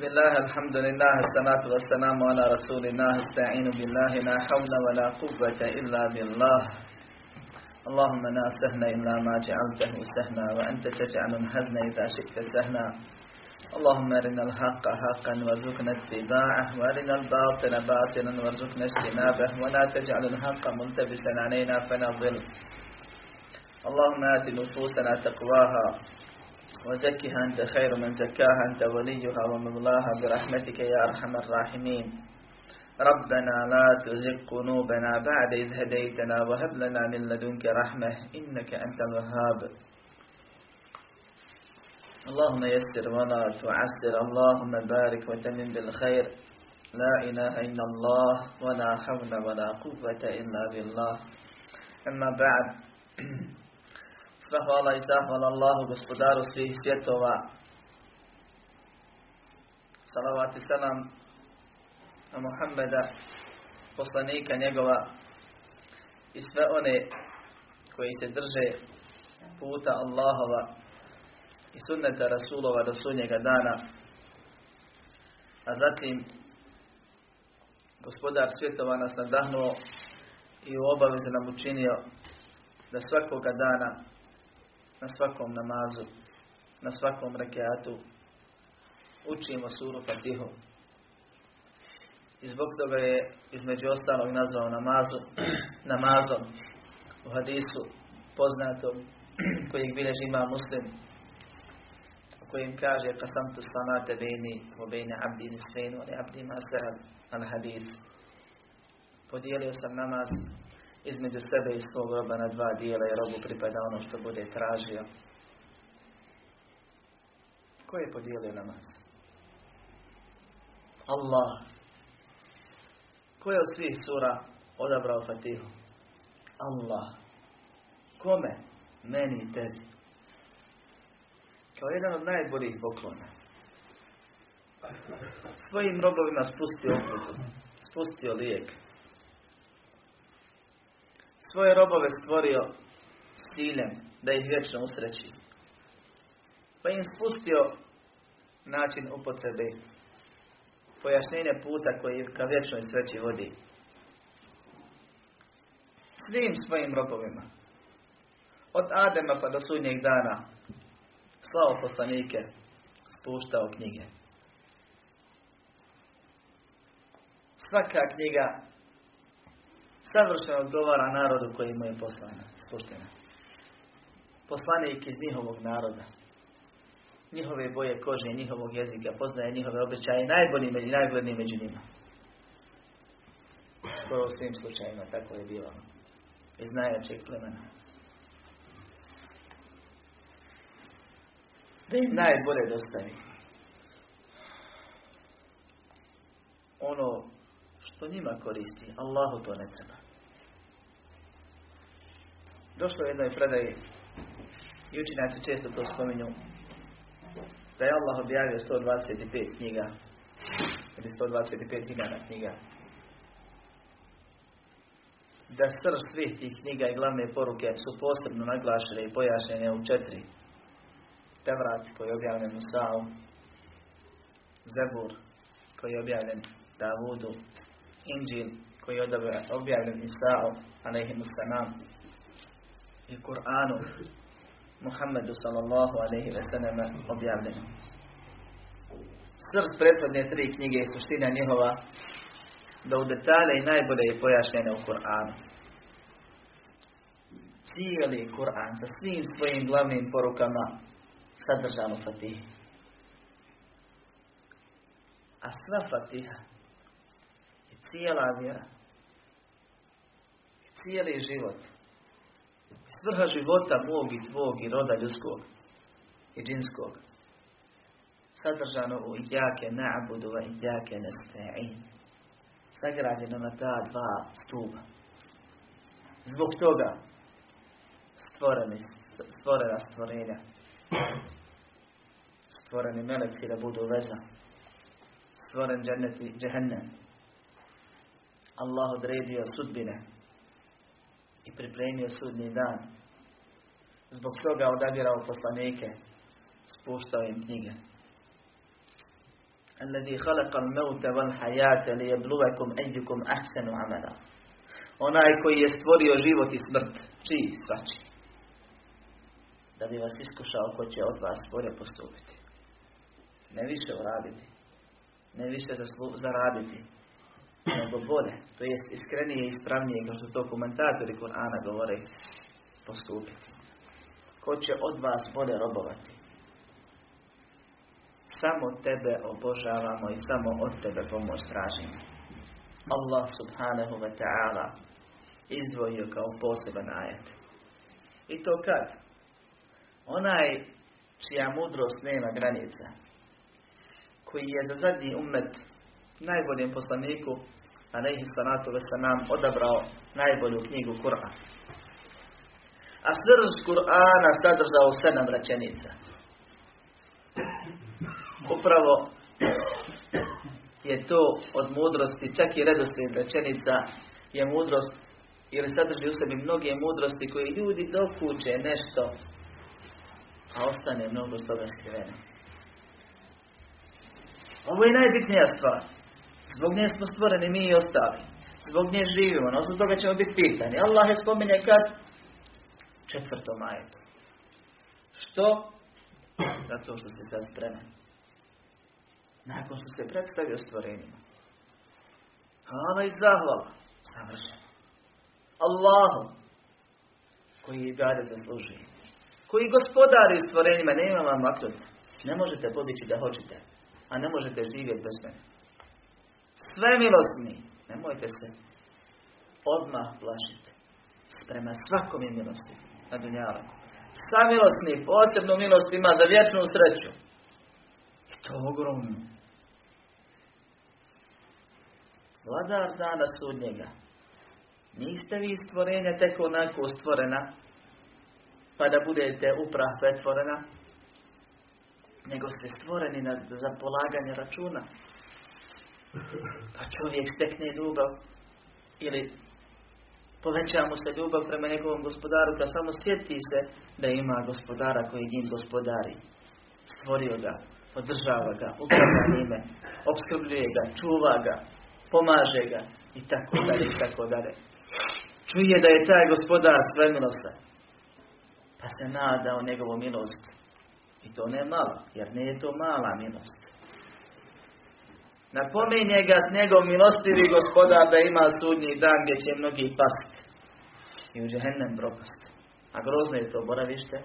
بسم الله الحمد لله الصلاة والسلام على رسول الله استعين بالله لا حول ولا قوة إلا بالله. اللهم لا سهل إلا ما جعلته سهلا وأنت تجعل الحزن إذا شئت سهلا. اللهم أرنا الحق حقا وارزقنا اتباعه وأرنا الباطل باطلا وارزقنا اجتنابه ولا تجعل الحق ملتبسا علينا فنضل اللهم آت نفوسنا تقواها وزكها أنت خير من زكاها أنت وليها ومولاها برحمتك يا أرحم الراحمين. ربنا لا تزغ قلوبنا بعد إذ هديتنا وهب لنا من لدنك رحمة إنك أنت الوهاب. اللهم يسر ولا تعسر اللهم بارك وتمن بالخير. لا إله إلا الله ولا حول ولا قوة إلا بالله. أما بعد Sva hvala i zahvala Allahu, gospodaru svih svjetova. Salavat i salam na Muhammeda, poslanika njegova i sve one koji se drže puta Allahova i sunneta Rasulova do sunnjega dana. A zatim gospodar svjetova nas nadahnuo i u obavezi nam učinio da svakoga dana na svakom namazu, na svakom rekiatu učimo suru Fatihu. I zbog toga je između ostalog nazvao namazu, namazom u hadisu poznatom kojeg bilježi ima muslim u kojem kaže kasam tu salate bejni u bejni abdi nisfeinu ali abdi masar al hadith. Podijelio sam namaz između sebe i svog roba na dva dijela i robu pripada ono što bude tražio. Ko je podijelio namaz? Allah. Ko je od svih sura odabrao Fatihu? Allah. Kome? Meni i tebi. Kao jedan od najboljih poklona. Svojim robovima spustio oputu, spustio lijek, svoje robove stvorio s da ih vječno usreći. Pa im spustio način upotrebe, pojašnjenje puta koji ka vječnoj sreći vodi. Svim svojim robovima, od Adema pa do sudnjeg dana, slao poslanike, spuštao knjige. Svaka knjiga savršeno odgovara narodu koji mu je poslana, spuštena. Poslanik iz njihovog naroda, njihove boje kože, njihovog jezika, poznaje njihove običaje, najbolji među najgledniji među njima. Skoro u svim slučajima tako je bilo. Iz najjačeg plemena. Da im najbolje dostavi. Ono što njima koristi, Allahu to ne treba. Došlo u jednoj predaji i učinjaci često to spominju da je Allah objavio 125 knjiga ili 125 hiljada knjiga. Da srž svih tih knjiga i glavne poruke su posebno naglašene i pojašnjene u četiri. Tevrat koji je objavljen u Zebur koji je objavljen Davudu Inđil koji je objavljen Isa'u alaihimu sanam i Kur'anu Muhammedu sallallahu alaihi ve sallam objavljeno. Srž prethodne tri knjige i suština njihova da u detalje i najbolje je pojašnjene u Kur'anu. Cijeli Kur'an sa svim svojim glavnim porukama sadržan u Fatihi. A sva Fatiha cijela vjera. I cijeli život. Svrha života mog i tvog i roda ljudskog i džinskog. Sadržano u idjake na'budu wa idjake nasta'in sagrađeno na ta dva stuba. Zbog toga stvoreni, stvorena stvorenja. Stvoreni meleci da budu veza. Stvoren džennet i džehennem Allah odredio sudbine i pripremio sudnji dan. Zbog toga odabirao poslanike, spuštao im knjige. الذي خلق الموت والحياة ليبلغكم أيكم أحسن عملا onaj koji je stvorio život i smrt, čiji, svači. Da bi vas iskušao ko će od vas bolje postupiti. Ne više uraditi, ne više zaraditi, nego bolje, to jest iskrenije i ispravnije, kao što to komentatori Kur'ana govore, postupiti. Ko će od vas bolje robovati? Samo tebe obožavamo i samo od tebe pomoć tražimo. Allah subhanahu wa ta'ala izdvojio kao poseban ajet. I to kad? Onaj čija mudrost nema granica, koji je za zadnji umet najboljem poslaniku, alaihi salatu nam odabrao najbolju knjigu Kur'an. A srž Kur'ana sadržao sedam rečenica. Upravo je to od mudrosti, čak i redoslijed rečenica je mudrost ili sadrži u sebi mnoge mudrosti koje ljudi dokuče nešto, a ostane mnogo toga skriveno. Ovo je najbitnija stvar. Zbog nje smo stvoreni mi i ostali. Zbog nje živimo, no zbog toga ćemo biti pitani. Allah je spominje kad? Četvrtom majetu. Što? Zato što se sad spreman. Nakon što se predstavio stvorenima. Hvala i zahvala. Savršeno. Allahu koji je gade zaslužuje. Koji gospodari stvorenjima, nema vam maklut. Ne možete podići da hoćete, a ne možete živjeti bez mene. Sve milostni, nemojte se odmah plašiti. Sprema svakom je milosti na dunjalaku. Sva milostni, posebnu milost ima za vječnu sreću. I to ogromno. Vladar dana sudnjega Niste vi stvorenja tek onako stvorena, pa da budete uprah pretvorena, nego ste stvoreni na, za polaganje računa. Pa čovjek stekne ljubav ili poveća mu se ljubav prema njegovom gospodaru kad samo sjeti se da ima gospodara koji njim gospodari. Stvorio ga, podržava ga, upravlja njime, obskrbljuje ga, čuva ga, pomaže ga i tako dalje i tako dalje. Čuje da je taj gospodar svemilosa. Pa se nada o njegovu milost. I to ne malo, jer ne je to mala milost. Napominje ga s njegov milostivi gospodar da ima sudnji dan gdje će mnogi pasti. I u džehennem propast. A grozno je to boravište.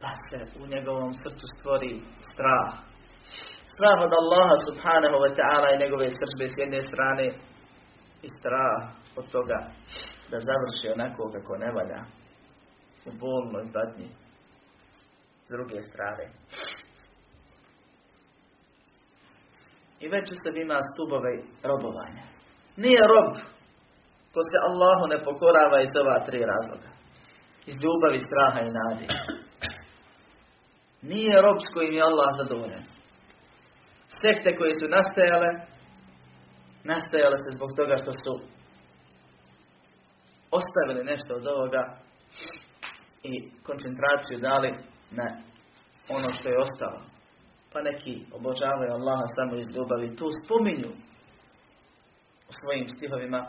Pa se u njegovom srcu stvori strah. Strah od Allaha subhanahu wa ta'ala i njegove srđbe s jedne strane i strah od toga da završi onako kako ne valja u bolnoj patnji s druge strane. I već u sebi ima stubove robovanja. Nije rob ko se Allahu ne pokorava iz ova tri razloga. Iz ljubavi, straha i nadi. Nije rob s kojim je Allah zadovoljen. Sekte koje su nastajale nastajale se zbog toga što su ostavili nešto od ovoga i koncentraciju dali na ono što je ostalo. Pa neki obožavaju Allaha samo iz ljubavi. Tu spominju u svojim stihovima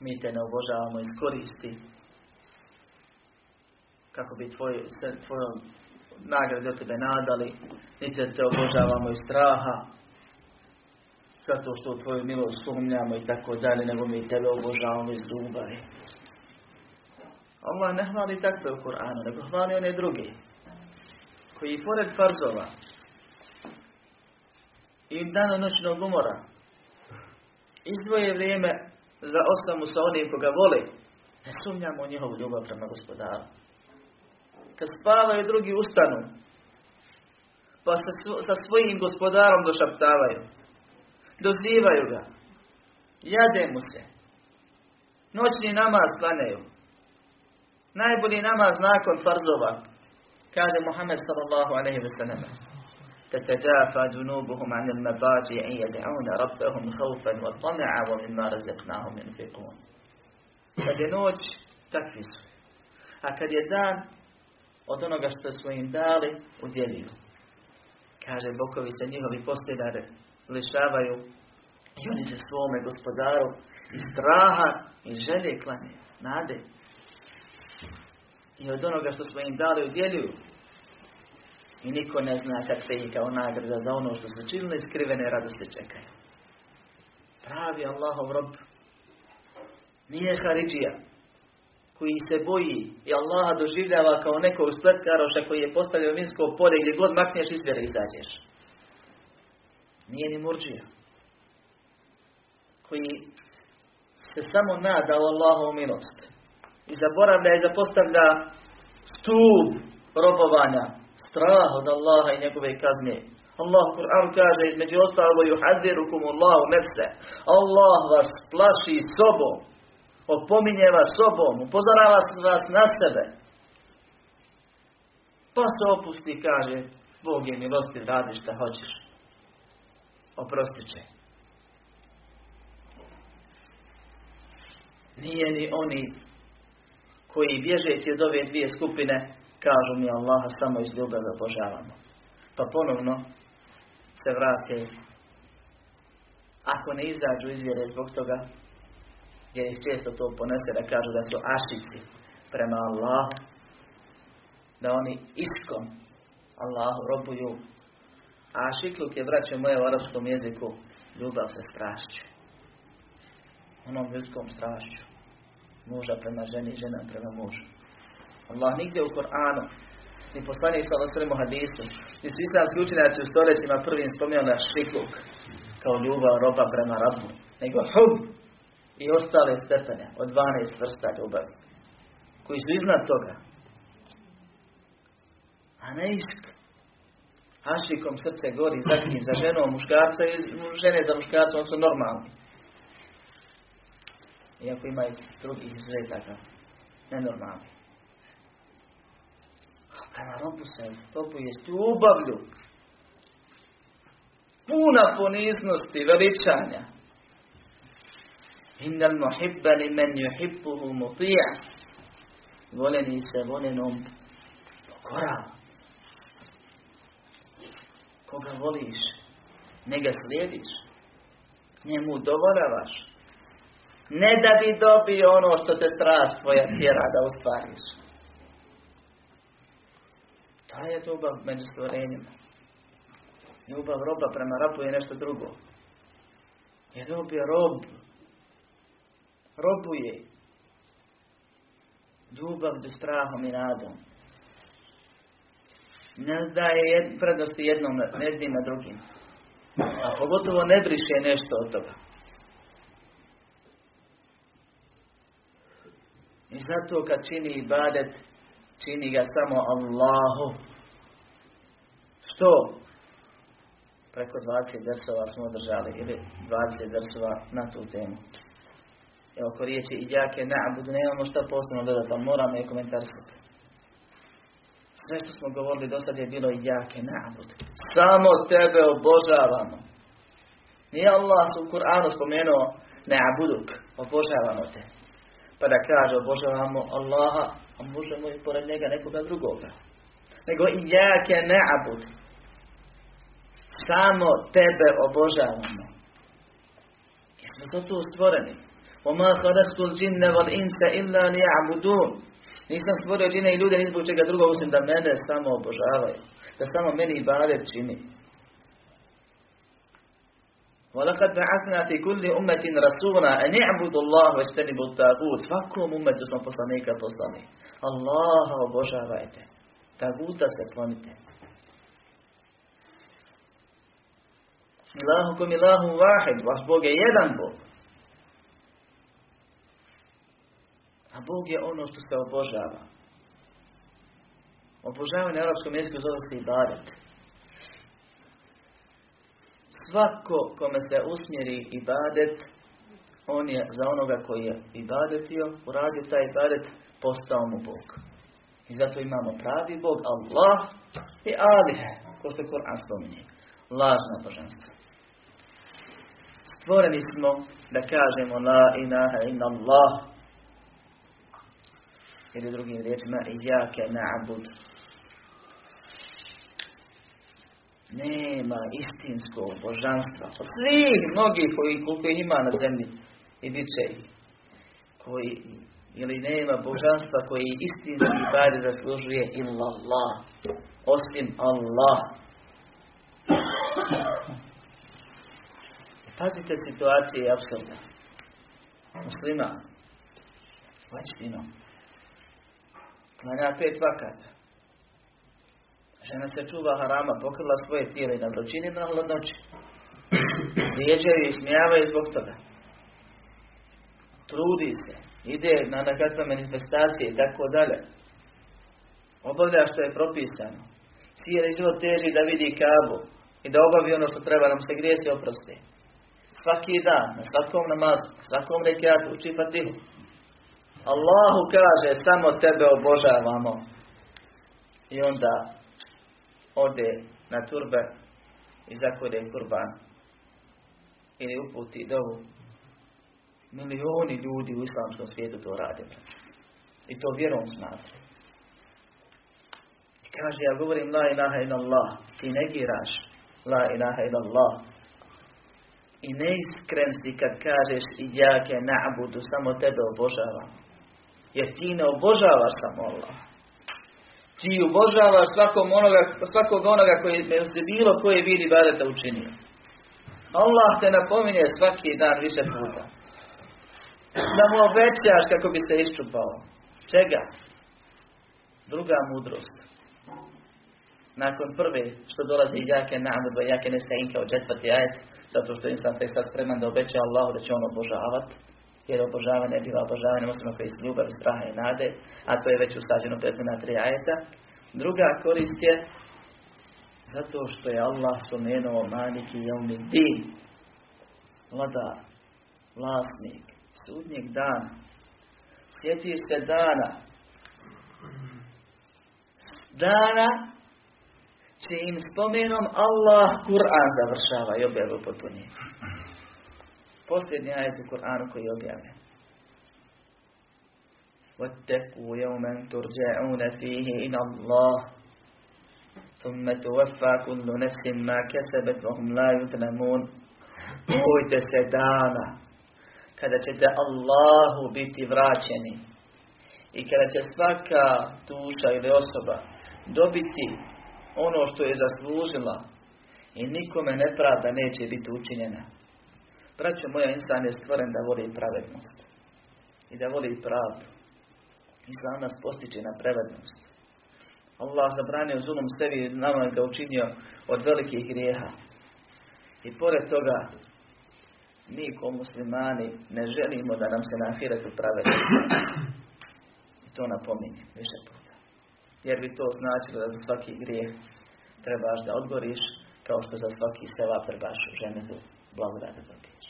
mi te ne obožavamo iz koristi kako bi tvoj, tvojom nagrade od tebe nadali, niti te obožavamo iz straha, zato što u tvoju milost sumnjamo i tako dalje, nego mi tebe obožavamo iz ljubavi. Allah ne hvali takve u Kur'anu, nego hvali one druge, koji pored farzova i dano noćnog umora. Izdvoje vrijeme za osamu sa onim koga voli, ne sumnjamo njihovu ljubav prema gospodaru. Kad spavaju drugi ustanu, pa sa svojim gospodarom došaptavaju. Dozivaju ga, jade mu se, noćni namaz klanjaju, najbolji namaz nakon farzova, kaže Muhammed sallallahu alaihi wa sallam, تتجافى جنوبهم عن المضاجع يدعون ربهم خوفا وطمعا ومما رزقناهم ينفقون kad je noć, takvi su. A kad je dan, od onoga što su im dali, udjeljuju. Kaže, bokovi se njihovi posljedare lišavaju i oni se svome gospodaru iz straha i želje klanje, nade. I od onoga što smo im dali udjeljuju. I niko ne zna kad te i kao nagrada za ono što su činili, skrivene radosti čekaju. Pravi Allahov rob. Nije Haridžija koji se boji i Allaha doživljava kao nekog spletkaroša koji je postavio minsko polje gdje god makneš izvjere izađeš. Nije ni murđija. Koji se samo nada u Allahovu milost. I zaboravlja i zapostavlja stup robovanja, strah od Allaha i njegove kazne. Allah Kur'an kaže između ostalo yuhadirukum Allahu nefse. Allah vas plaši sobom. Opominje vas sobom. Upozorava vas na sebe. Pa se opusti kaže Bog je milosti, radi šta hoćeš. Oprostit će. Nije ni oni koji bježeći od ove dvije skupine kažu mi Allaha samo iz ljubavi obožavamo. Pa ponovno se vrate ako ne izađu iz vjere zbog toga jer ih često to ponese da kažu da su ašici prema Allahu da oni iskom Allahu robuju a šikluk je, braće moje, u arapskom jeziku ljubav sa strašću. Onom ljudskom strašću. Muža prema ženi, žena prema mužu. Allah nigdje u Koranu, ni poslanik sa u hadisu, ni su islamski učenjaci u stoljećima prvim spomenuli šikluk kao ljubav roba prema rabu, nego hub i ostale stepene od 12 vrsta ljubavi, koji su iznad toga. A ne isk. Hašikom srce gori za kim, za ženom muškarca i žene za muškarca, oni su normalni. Iako ima i drugih izuzetaka, nenormalni. Prema robu se topuje ljubavlju. Puna poniznosti, veličanja. Innal muhibba li men yuhibbuhu mutija. Voleni se volenom pokorava. Koga voliš, ne ga slijediš. Njemu dovoljavaš. Ne da bi dobio ono što te strast tvoja tjera da ostvariš. To je ljubav među stvorenjima. Ljubav roba prema rabu je nešto drugo. Jer rob je rob. Robuje. Ljubav do strahom i nadom. Ne daje prednosti jednom, jednim na drugim. A pogotovo ne briše nešto od toga. I zato kad čini ibadet, čini ga samo Allahu. Što? Preko 20 drsova smo održali, ili 20 drsova na tu temu. I oko riječi i jake na'budu, nemamo šta posebno dodati, ali moramo je komentarsati. Sve što smo govorili do sad je bilo i jake na'bud. Samo tebe obožavamo. Nije Allah u Kur'anu spomenuo na'buduk, obožavamo te. Pa da kaže obožavamo Allaha, a možemo i pored njega nekoga drugoga. Nego i jake na'bud. Samo tebe obožavamo. Jer smo za to stvoreni. وَمَا خَلَقْتُ الْجِنَّ وَالْإِنْسَ إِلَّا لِيَعْبُدُونَ Nisam stvorio džine i ljude ni zbog čega drugo osim da mene samo obožavaju. Da samo meni ibadet čini. وَلَقَدْ بَعَثْنَا فِي كُلِّ أُمَّةٍ رَسُولًا أَنْ يَعْبُدُوا اللَّهَ وَاجْتَنِبُوا الطَّاغُوتَ Svakom umetu smo poslanika poslani. Allaha obožavajte. Taguta se klonite. Ilahukum ilahu vahid. Vaš Bog je jedan Bog. A Bog je ono što se obožava. Obožavanje na arapskom jeziku zove se ibadet. Svako kome se usmjeri ibadet, on je za onoga koji je ibadetio, uradio taj ibadet, postao mu Bog. I zato imamo pravi Bog, Allah i Alihe, ko što Kur'an spominje. Lažna božanstva. Stvoreni smo da kažemo La ilaha inna Allah ili drugim riječima Ijake na'bud nema istinskog božanstva. Od svih mnogih koji, koliko ima na zemlji i bit će. Koji, ili nema božanstva koji istinski bajde zaslužuje illa Allah. Osim Allah. Pazite situacije je apsolutno. Muslima. Vačtino. Klanja pet vakata. Žena se čuva harama, pokrila svoje tijelo i na vrućini na hladnoći. Vrijeđaju i smijavaju zbog toga. Trudi se. Ide na nekakve manifestacije i tako dalje. Obavlja što je propisano. Cijeli život teži da vidi kabu i da obavi ono što treba nam se grijesi oprosti. Svaki dan, na svakom namazu, na svakom rekiatu, uči fatihu. Allahu kaže, samo tebe obožavamo. I onda ode na turbe i zakode kurban. Ili uputi dovu. Milioni ljudi u islamskom svijetu to rade. I to vjerom smatra. I kaže, ja govorim la ilaha Allah. Ti negiraš la ilaha Allah. I neiskren si kad kažeš i jake na'budu, samo tebe obožavam. Jer ti ne obožavaš samo Allah. Ti obožavaš svakog onoga, svakog onoga koji se bilo koji vidi bareta učinio. Allah te napominje svaki dan više puta. Da mu obećaš kako bi se iščupao. Čega? Druga mudrost. Nakon prve što dolazi jake namudu, jake nesain kao četvrti ajet, zato što insan tek sad spreman da obeća Allahu da će on obožavati, jer obožavanje bila obožavanje osim iz ljubavi, straha i nade, a to je već usađeno prethodna tri ajeta. Druga korist je zato što je Allah spomenuo Maliki Jevmi Din, vladar, vlasnik, sudnjeg dana. Sjetiš se dana. Dana im spomenom Allah Kur'an završava i objavu potpunije. Posljednji ajet u Kur'anu koji je objavljen. واتقوا يوما ترجعون فيه إلى الله ثم توفى كل نفس ما كسبت وهم لا يظلمون Bojte se dana kada ćete Allahu biti vraćeni i kada će svaka duša ili osoba dobiti ono što je zaslužila i nikome nepravda neće biti učinjena. Braćo moja, insan je stvoren da voli pravednost i da voli pravdu. Islam nas postiče na pravednost. Allah zabranio zulom sebi nama ga učinio od velikih grijeha. I pored toga, mi ko muslimani ne želimo da nam se na ahiretu pravednost. I to napominje više puta. Jer bi to značilo da za svaki grijeh trebaš da odgoriš, kao što za svaki sela trebaš ženetu da dobiješ.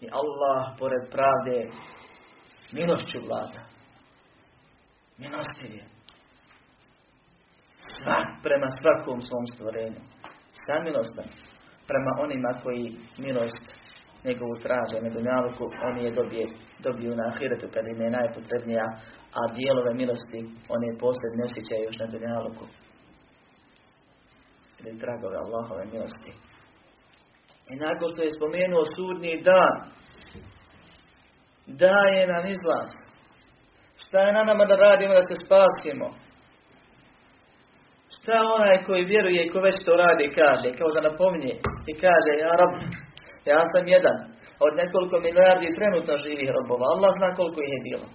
I Allah, pored pravde, milošću vlada. Milostiv je. Svak prema svakom svom stvorenju. Samilostan prema onima koji milost njegovu traže na dunjaluku, oni je dobije, dobiju na ahiretu kad im je najpotrebnija, a dijelove milosti on je posljednji osjećaj još na dunjaluku. Ili tragove Allahove milosti. I nakon što je spomenuo sudni dan, daje nam izlaz. Šta je na nama da radimo da se spasimo? Šta onaj koji vjeruje i ko već to radi kaže, kao da napominje i kaže, ja rab, ja sam jedan od nekoliko milijardi trenutno živih robova. Allah zna koliko ih je bilo.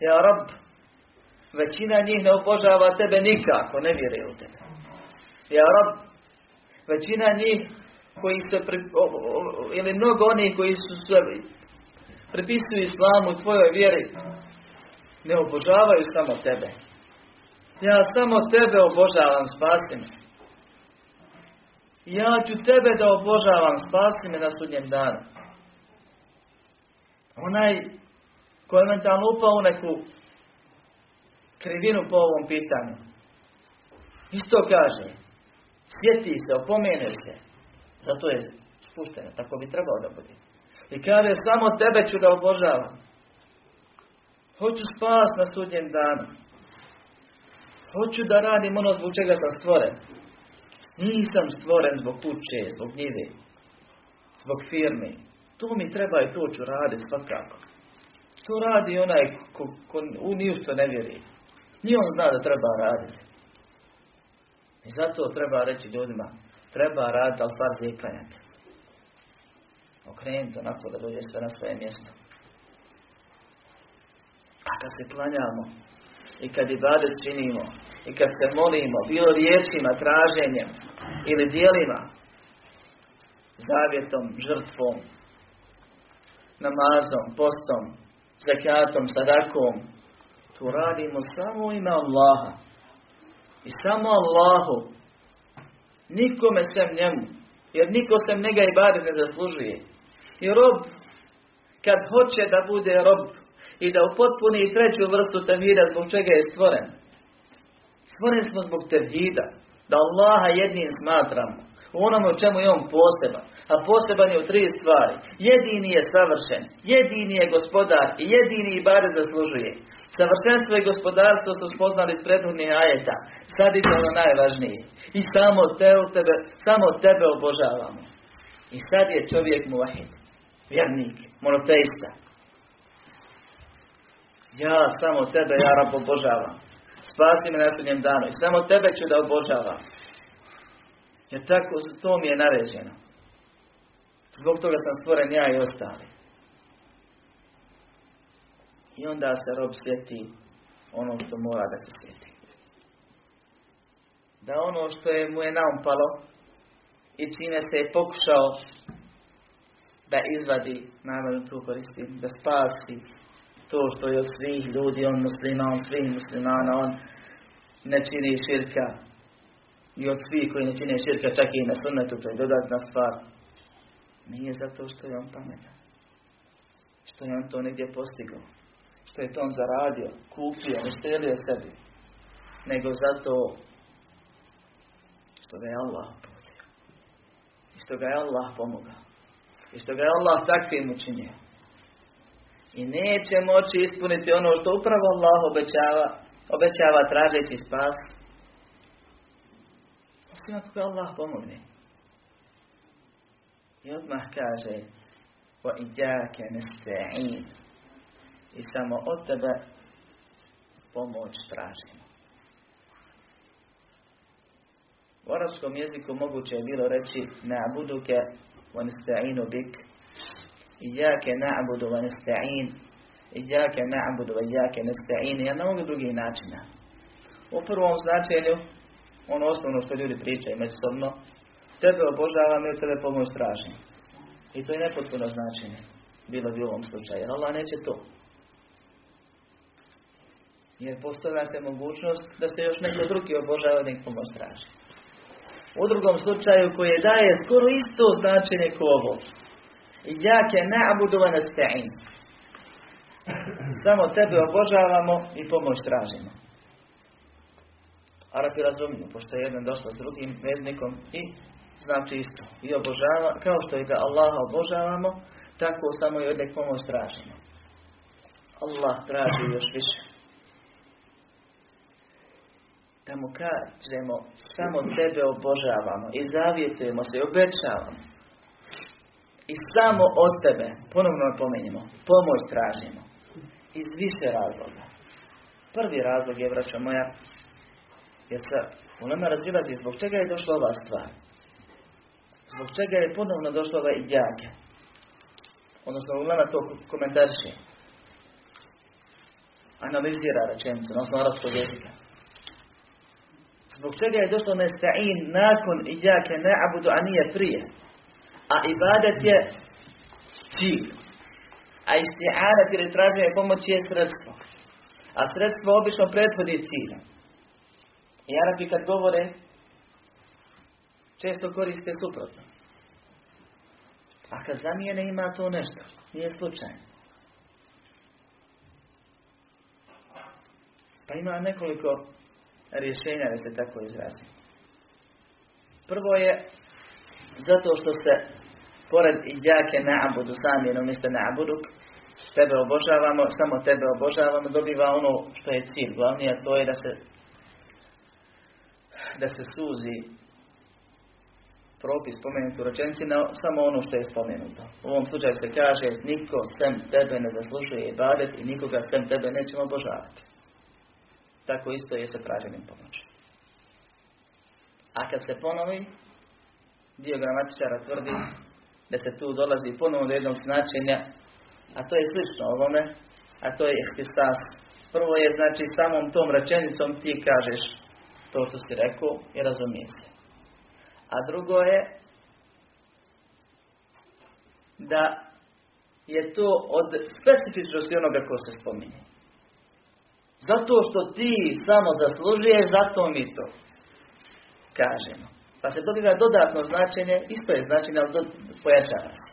Ja rab, većina njih ne obožava tebe nikako, ne vjeruje u tebe. Ja rab, većina njih koji se, ili mnogo onih koji su se pripisuju islamu tvojoj vjeri, ne obožavaju samo tebe. Ja samo tebe obožavam, spasi me. Ja ću tebe da obožavam, spasi me na sudnjem danu. Onaj koji je upao u neku krivinu po ovom pitanju. Isto kaže, sjeti se, opomene se. Zato je spušteno, tako bi trebao da bude. I kaže, samo tebe ću da obožavam. Hoću spas na sudnjem danu. Hoću da radim ono zbog čega sam stvoren. Nisam stvoren zbog kuće, zbog njive, zbog firme. To mi treba i to ću raditi svakako. To radi onaj ko, ko u ništa ne vjeri. Ni on zna da treba raditi. I zato treba reći ljudima, treba raditi, ali farze i klanjati. Okrenuti onako da dođe sve na svoje mjesto. A kad se klanjamo, i kad i bade činimo, i kad se molimo, bilo riječima, traženjem, ili dijelima, zavjetom, žrtvom, namazom, postom, zakatom, sadakom, tu radimo samo ime Allaha. I samo Allahu. Nikome sem njemu. Jer niko sem njega i bade ne zaslužuje. I rob, kad hoće da bude rob i da upotpuni treću vrstu tevhida zbog čega je stvoren. Stvoren smo zbog tevhida. Da Allaha jednim smatramo. U onome u čemu je on poseban. A poseban je u tri stvari. Jedini je savršen. Jedini je gospodar. I jedini i bare zaslužuje. Savršenstvo i gospodarstvo su spoznali iz prethodnih ajeta. Sad je ono najvažnije. I samo te tebe, samo tebe obožavamo. I sad je čovjek muahid. Vjernik. Monoteista. Ja samo tebe, ja rab obožavam. Spasi me na danu. I samo tebe ću da obožavam. Jer tako to mi je naređeno. Zbog toga sam stvoren ja i ostali. I onda se rob sjeti ono što mora da se sjeti. Da ono što je mu je naumpalo i čime se je pokušao da izvadi, naravno tu koristim, da spasi to što je od svih ljudi, on muslima, on svih muslimana, on ne čini širka i od svih koji ne čine širka, čak i na sunnetu, to je dodatna stvar. Nije zato što je on pametan. Što je on to negdje postigao. Što je to on zaradio, kupio, uštelio sebi. Nego zato što ga je Allah uputio. I što ga je Allah pomogao. I što ga je Allah takvim učinio. I neće moći ispuniti ono što upravo Allah obećava, obećava tražeći spas svima koga Allah pomogne. I odmah kaže وَإِجَاكَ نَسْتَعِينَ I samo od tebe pomoć tražimo. U arabskom jeziku moguće je bilo reći na'buduke wa nasta'inu bik Ijake na'budu wa nasta'in Ijake na'budu wa ijake nasta'in Ja ne mogu drugih načina. U prvom značenju ono osnovno što ljudi pričaju međusobno tebe obožavam i tebe pomoć tražim. I to je nepotpuno značenje. Bilo bi u ovom slučaju. Jer Allah neće to. Jer postavlja se mogućnost da se još neko drugi obožava ih pomoć traži. U drugom slučaju koje daje skoro isto značenje ko ovo. Ijake na'budu wa nasta'in. Samo tebe obožavamo i pomoć tražimo. Arapi razumiju, pošto je jedan došlo s drugim veznikom i znači isto. I obožava, kao što i da Allaha obožavamo, tako samo i od pomoć tražimo. Allah traži još više. Da mu kažemo, samo tebe obožavamo i zavjetujemo se i obećavamo. I samo od tebe, ponovno pomenimo, pomoć tražimo. Iz više razloga. Prvi razlog je, vraća moja, jer se u nama razilazi zbog čega je došla ova stvar. Zbog čega je ponovno došla ova idjaka. Odnosno, u nama to komentarši. Analizira rečenicu, odnosno arabskog jezika. Zbog čega je došlo nesta'in nakon idjake na'budu, a nije prije. A ibadet je cilj. A isti'anat ili traženje pomoći je sredstvo. A sredstvo obično prethodi ciljem. I Arapi kad govore, često koriste suprotno. A kad zamijene ima to nešto. Nije slučajno. Pa ima nekoliko rješenja da se tako izrazi. Prvo je zato što se pored idjake na'budu zamjenom mjesto na'buduk tebe obožavamo, samo tebe obožavamo, dobiva ono što je cilj. Glavnije to je da se da se suzi propis spomenuti u rečenici na samo ono što je spomenuto. U ovom slučaju se kaže niko sem tebe ne zaslužuje ibadet i nikoga sem tebe nećemo obožavati. Tako isto je sa traženjem pomoći. A kad se ponovi, dio gramatičara tvrdi da se tu dolazi ponovno do jednog značenja, a to je slično ovome, a to je ihtisas. Prvo je znači samom tom rečenicom ti kažeš to što si rekao i razumije se. A drugo je da je to od specifičnosti onoga ko se spominje. Zato što ti samo zaslužuješ, zato mi to kažemo. Pa se dobiva dodatno značenje, isto je značenje, ali pojačava se.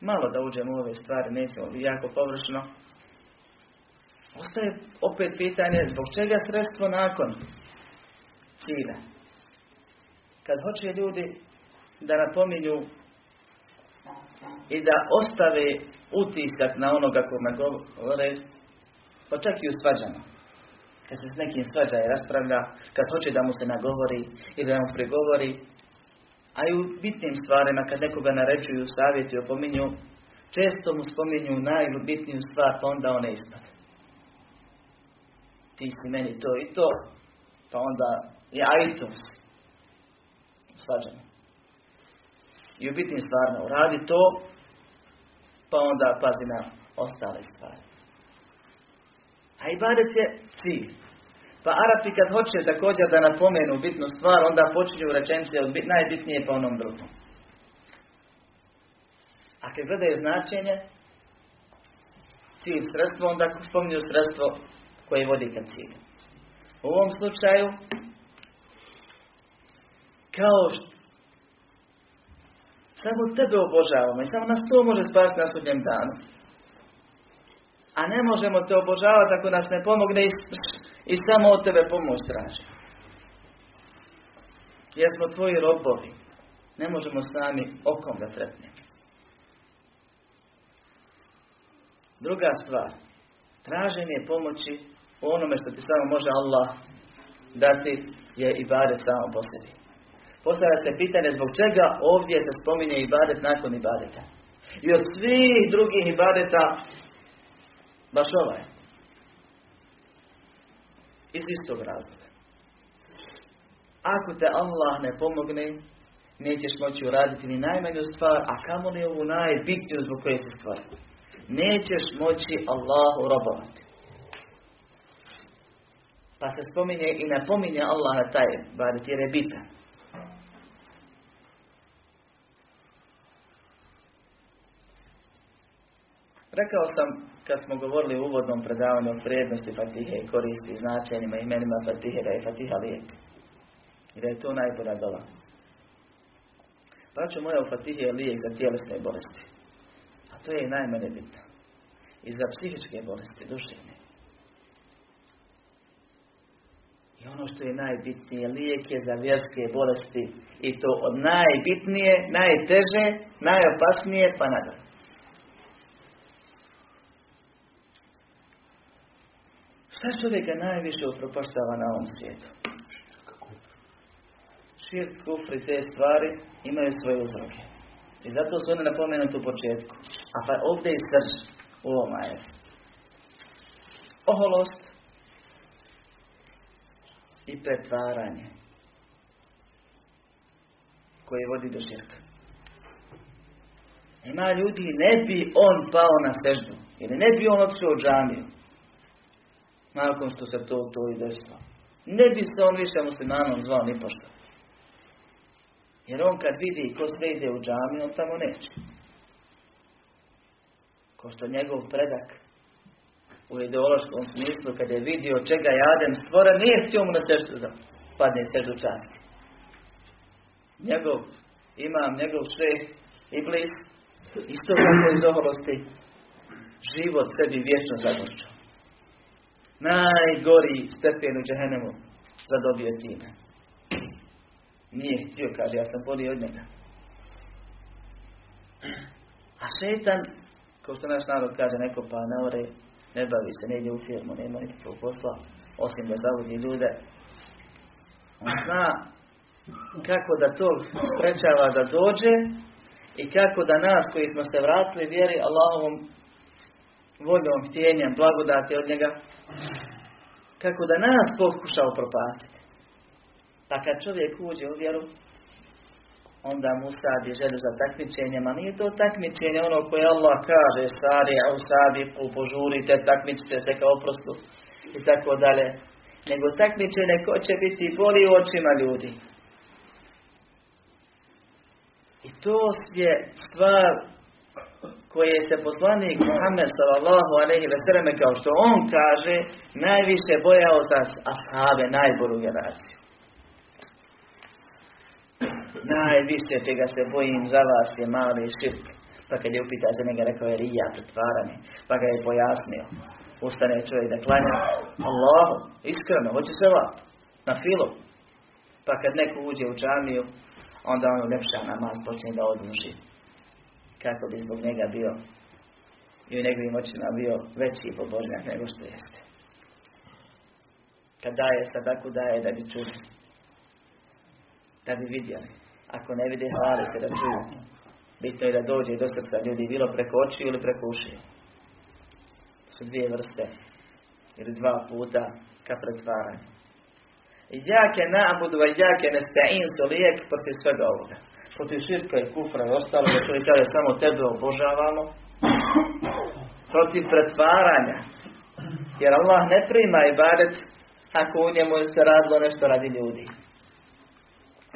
Malo da uđemo u ove stvari, nećemo biti jako površno. Ostaje opet pitanje zbog čega sredstvo nakon cilja. Kad hoće ljudi da napominju i da ostave utisak na onoga kome govore, pa čak i u svađama. Kad se s nekim svađa i raspravlja, kad hoće da mu se nagovori ili da mu pregovori, a i u bitnim stvarima, kad nekoga naređuju, savjeti, opominju, često mu spominju najbitniju stvar, pa onda one ispade ti si meni to i to, pa onda je aitos. Svađano. I u bitnim stvarima uradi to, pa onda pazi na ostale stvari. A i badet je cilj. Pa Arapi kad hoće također da napomenu bitnu stvar, onda počinju rečenice od najbitnije pa onom drugom. A kad gledaju značenje, cilj sredstvo, onda spominju sredstvo koje vodi cilju. U ovom slučaju, kao što samo tebe obožavamo i samo nas to može spasiti na sudnjem danu. A ne možemo te obožavati ako nas ne pomogne i, samo od tebe pomoć traži. Jer smo tvoji robovi. Ne možemo sami okom da trepnemo. Druga stvar. Traženje pomoći onome što ti samo može Allah dati je ibadet samo po sebi. Postavlja se pitanje zbog čega ovdje se spominje ibadet nakon ibadeta. I od svih drugih ibadeta baš ovaj. Iz istog razloga. Ako te Allah ne pomogne, nećeš moći uraditi ni najmanju stvar, a kamoli ovu najbitniju zbog koje se stvorio. Nećeš moći Allahu robovati. Pa se spominje i napominje Allaha taj badet jer je bitan. Rekao sam, kad smo govorili u uvodnom predavanju o vrijednosti Fatihe i koristi značenjima imenima Fatihe, da je Fatiha lijek. I da je to najbolja dola. Braćo moja, u Fatihe je lijek za tjelesne bolesti. A to je i najmanje bitno. I za psihičke bolesti, duševne. I ono što je najbitnije, lijek je za vjerske bolesti. I to od najbitnije, najteže, najopasnije pa nadalje. Šta čovjeka najviše upropaštava na ovom svijetu? Širk, kufr i te stvari imaju svoje uzroke. I zato su one napomenuti u početku. A pa ovdje je srž u ovom. Oholost, i pretvaranje koje vodi do širka. Ima ljudi, ne bi on pao na seždu, ili ne bi on otišao u džamiju, nakon što se to, to i desilo. Ne bi se on više muslimanom zvao ni pošto. Jer on kad vidi ko sve ide u džamiju, on tamo neće. Ko što njegov predak u ideološkom smislu, kad je vidio čega je Adem stvora, nije htio mu na srcu da padne sežu časti. Njegov imam, njegov sve i blis, isto tako iz oholosti, život sebi vječno zagorčao. Najgori stepen u džehennemu zadobio time. Nije htio, kaže, ja sam bolio od njega. A šetan, kao što naš narod kaže, neko pa ne ore, ne bavi se, ne ide u firmu, nema nikakvog posla, osim da zavodi ljude. On zna kako da to sprečava da dođe i kako da nas koji smo se vratili vjeri Allahovom voljom, htjenjem, blagodati od njega, kako da nas pokušao propastiti. Pa kad čovjek uđe u vjeru, onda mu sadi želju za takmičenjem, a nije to takmičenje ono koje Allah kaže, stari, u sabiku, požurite, takmičite se kao oprostu i tako dalje. Nego takmičenje ko će biti bolji u očima ljudi. I to je stvar koje se poslanik Muhammed sallallahu alaihi ve kao što on kaže najviše bojao za ashabe, najboru generaciju. Najviše čega se bojim za vas je mali širk. Pa kad je upitao za njega, rekao je rija, pretvaranje. Pa ga je pojasnio. Ustane čovjek da klanja Allahu, iskreno, hoće se vat, na filu. Pa kad neko uđe u džamiju, onda on lepša namaz počne da odluži. Kako bi zbog njega bio i u njegovim očima bio veći pobožnjak nego što jeste. Kad daje tako daje da bi čuli. Da bi vidjeli. Ako ne vide, hvali se da čuju. Bitno je da dođe do srca ljudi, bilo preko očiju ili preko ušiju. Su dvije vrste. Ili dva puta ka pretvaranju. I jake nabudu, a jake nesta'in su lijek protiv svega ovoga. Protiv širka i kufra i ostalo, da čovjek kaže samo tebe obožavamo. Protiv pretvaranja. Jer Allah ne prima i baret ako u njemu se radilo nešto radi ljudi.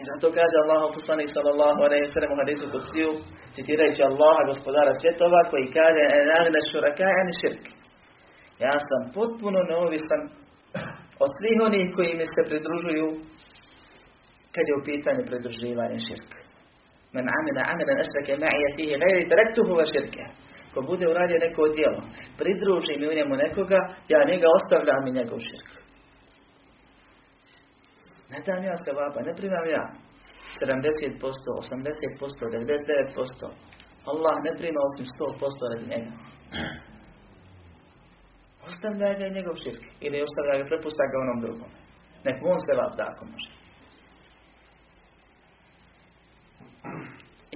I zato kaže Allah poslanik sallallahu alaihi sallam u hadisu kutsiju, citirajući Allaha gospodara svjetova koji kaže enagna šurakajani širk. Ja sam potpuno neovisan od svih onih koji mi se pridružuju kad je u pitanju pridruživanja širk. Men amina amina nešrake ma'ija fihi gajri taraktuhu va širke. Ko bude uradio neko djelo, pridruži mi u njemu nekoga, ja njega ostavljam i njegov širk. Ne dam ja vapa, ne primam ja 70%, 80%, 99%. Allah ne prima osim 100% radi njega. Ostavlja ga i njegov širk. Ili ostavlja ga, prepusta ga onom drugom. Nek on se vap da ako može.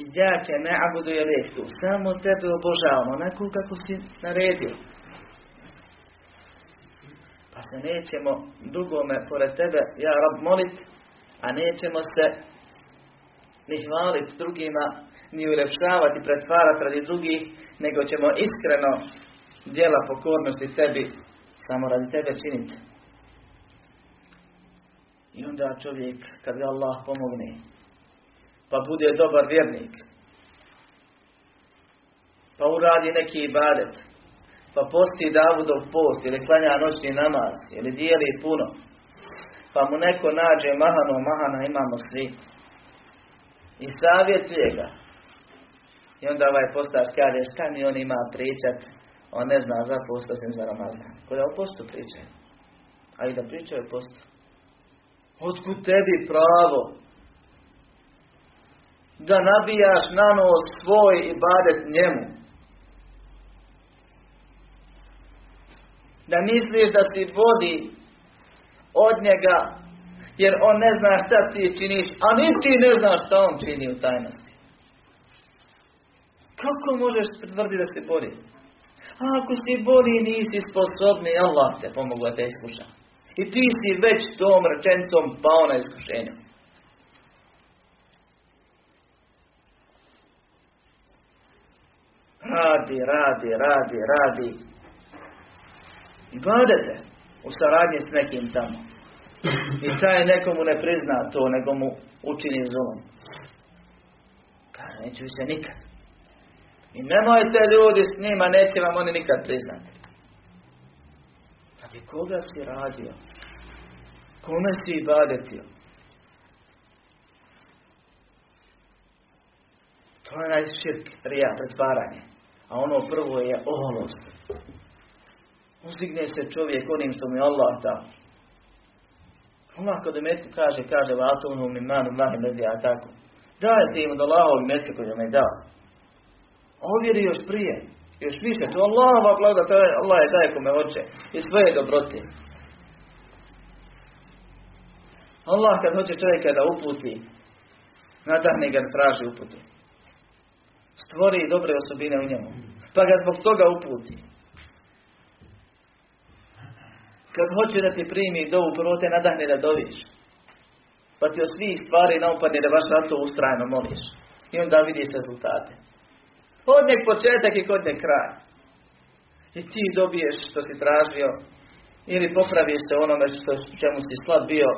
I ja ne abudu je tu. Samo tebe obožavamo, onako kako si naredio. Se nećemo drugome pored tebe, ja rab molit, a nećemo se ni hvaliti drugima, ni ulepšavati, pretvarati radi drugih, nego ćemo iskreno dijela pokornosti tebi, samo radi tebe činiti. I onda čovjek, kad ga Allah pomogne, pa bude dobar vjernik, pa uradi neki ibadet, pa posti Davudov post, ili klanja noćni namaz, ili dijeli puno, pa mu neko nađe mahano, mahana imamo svi. I savjetuje ga. I onda ovaj postač kaže, šta mi on ima pričat, on ne zna za post osim za Ramazan. Kada o postu pričaju. A i da pričaju o postu. Otkud tebi pravo da nabijaš na nos svoj i badet njemu? Da misliš da si vodi od njega jer on ne zna šta ti činiš, a ni ti ne znaš šta on čini u tajnosti. Kako možeš tvrditi da se bori? A ako si boli nisi sposobni, Allah te pomogu da te iskuša. I ti si već tom rečencom pao na iskušenju. Radi, radi, radi, radi. I badete u saradnji s nekim tamo. I taj nekomu ne prizna to, nego mu učini zulom. Kaže, neću se nikad. I nemojte ljudi s njima, neće vam oni nikad priznati. Radi koga si radio? Kome si ibadetio? To je najširk, rija, pretvaranje. A ono prvo je oholost. Uzdigne se čovjek onim što mi Allah dao. Allah kad metku kaže, kaže, vatunu mi manu mahim a tako. Daj ti im od Allahovi metku koji mi je dao. Ovjeri još prije. Još više. To Allahova je, Allah je daje kome hoće. I svoje dobrote. Allah kad hoće čovjeka da uputi, nadahne ga traži uputu. Stvori dobre osobine u njemu. Pa ga zbog toga uputi. Kad hoće da ti primi dovu, prvo te nadahne da doviš. Pa ti od svih stvari naupadne da baš na to ustrajno moliš. I onda vidiš rezultate. Kod nek početak i kod nek kraj. I ti dobiješ što si tražio. Ili popraviš se onome što, čemu si slab bio.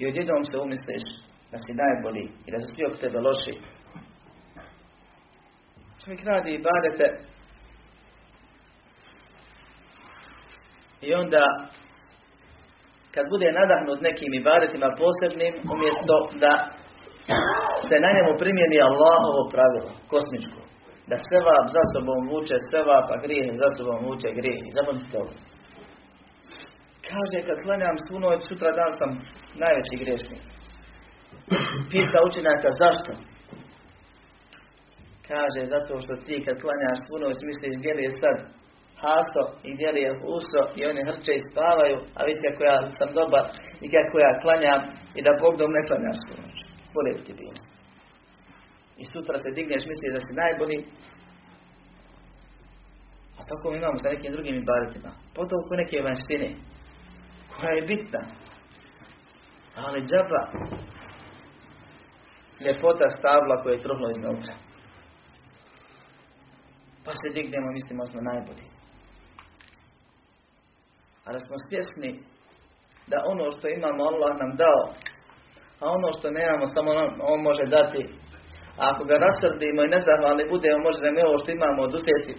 I odjednom se umisliš da si najbolji i da su svi oko tebe loši. Čovjek radi i badete i onda kad bude nadahnut nekim ibadetima posebnim, umjesto da se na njemu primjeni Allahovo pravilo, kosmičko. Da sevap za sobom vuče sevap, a grijeh za sobom vuče grijeh. Zapamtite ovo. Kaže, kad klanjam svu noć, sutra dan sam najveći grešnik. Pita učenjaka, zašto? Kaže, zato što ti kad klanjaš svu noć, misliš gdje je sad haso i gdje je uso i oni hrče i spavaju, a vidite kako ja sam dobar i kako ja klanjam i da Bog dom ne klanjaš svu noć. Bolje ti bilo. I sutra se digneš, misliš da si najbolji, a tako mi imamo sa nekim drugim ibaritima. Potom ko neke vanštine, koja je bitna. Ali džaba, ljepota stabla koje je trhlo iznutra. Pa se dignemo, mislimo smo najbolji. A da smo svjesni da ono što imamo Allah nam dao, a ono što nemamo samo on, on može dati. A ako ga rasrdimo i nezahvalni budemo, može da mi ovo što imamo oduzeti.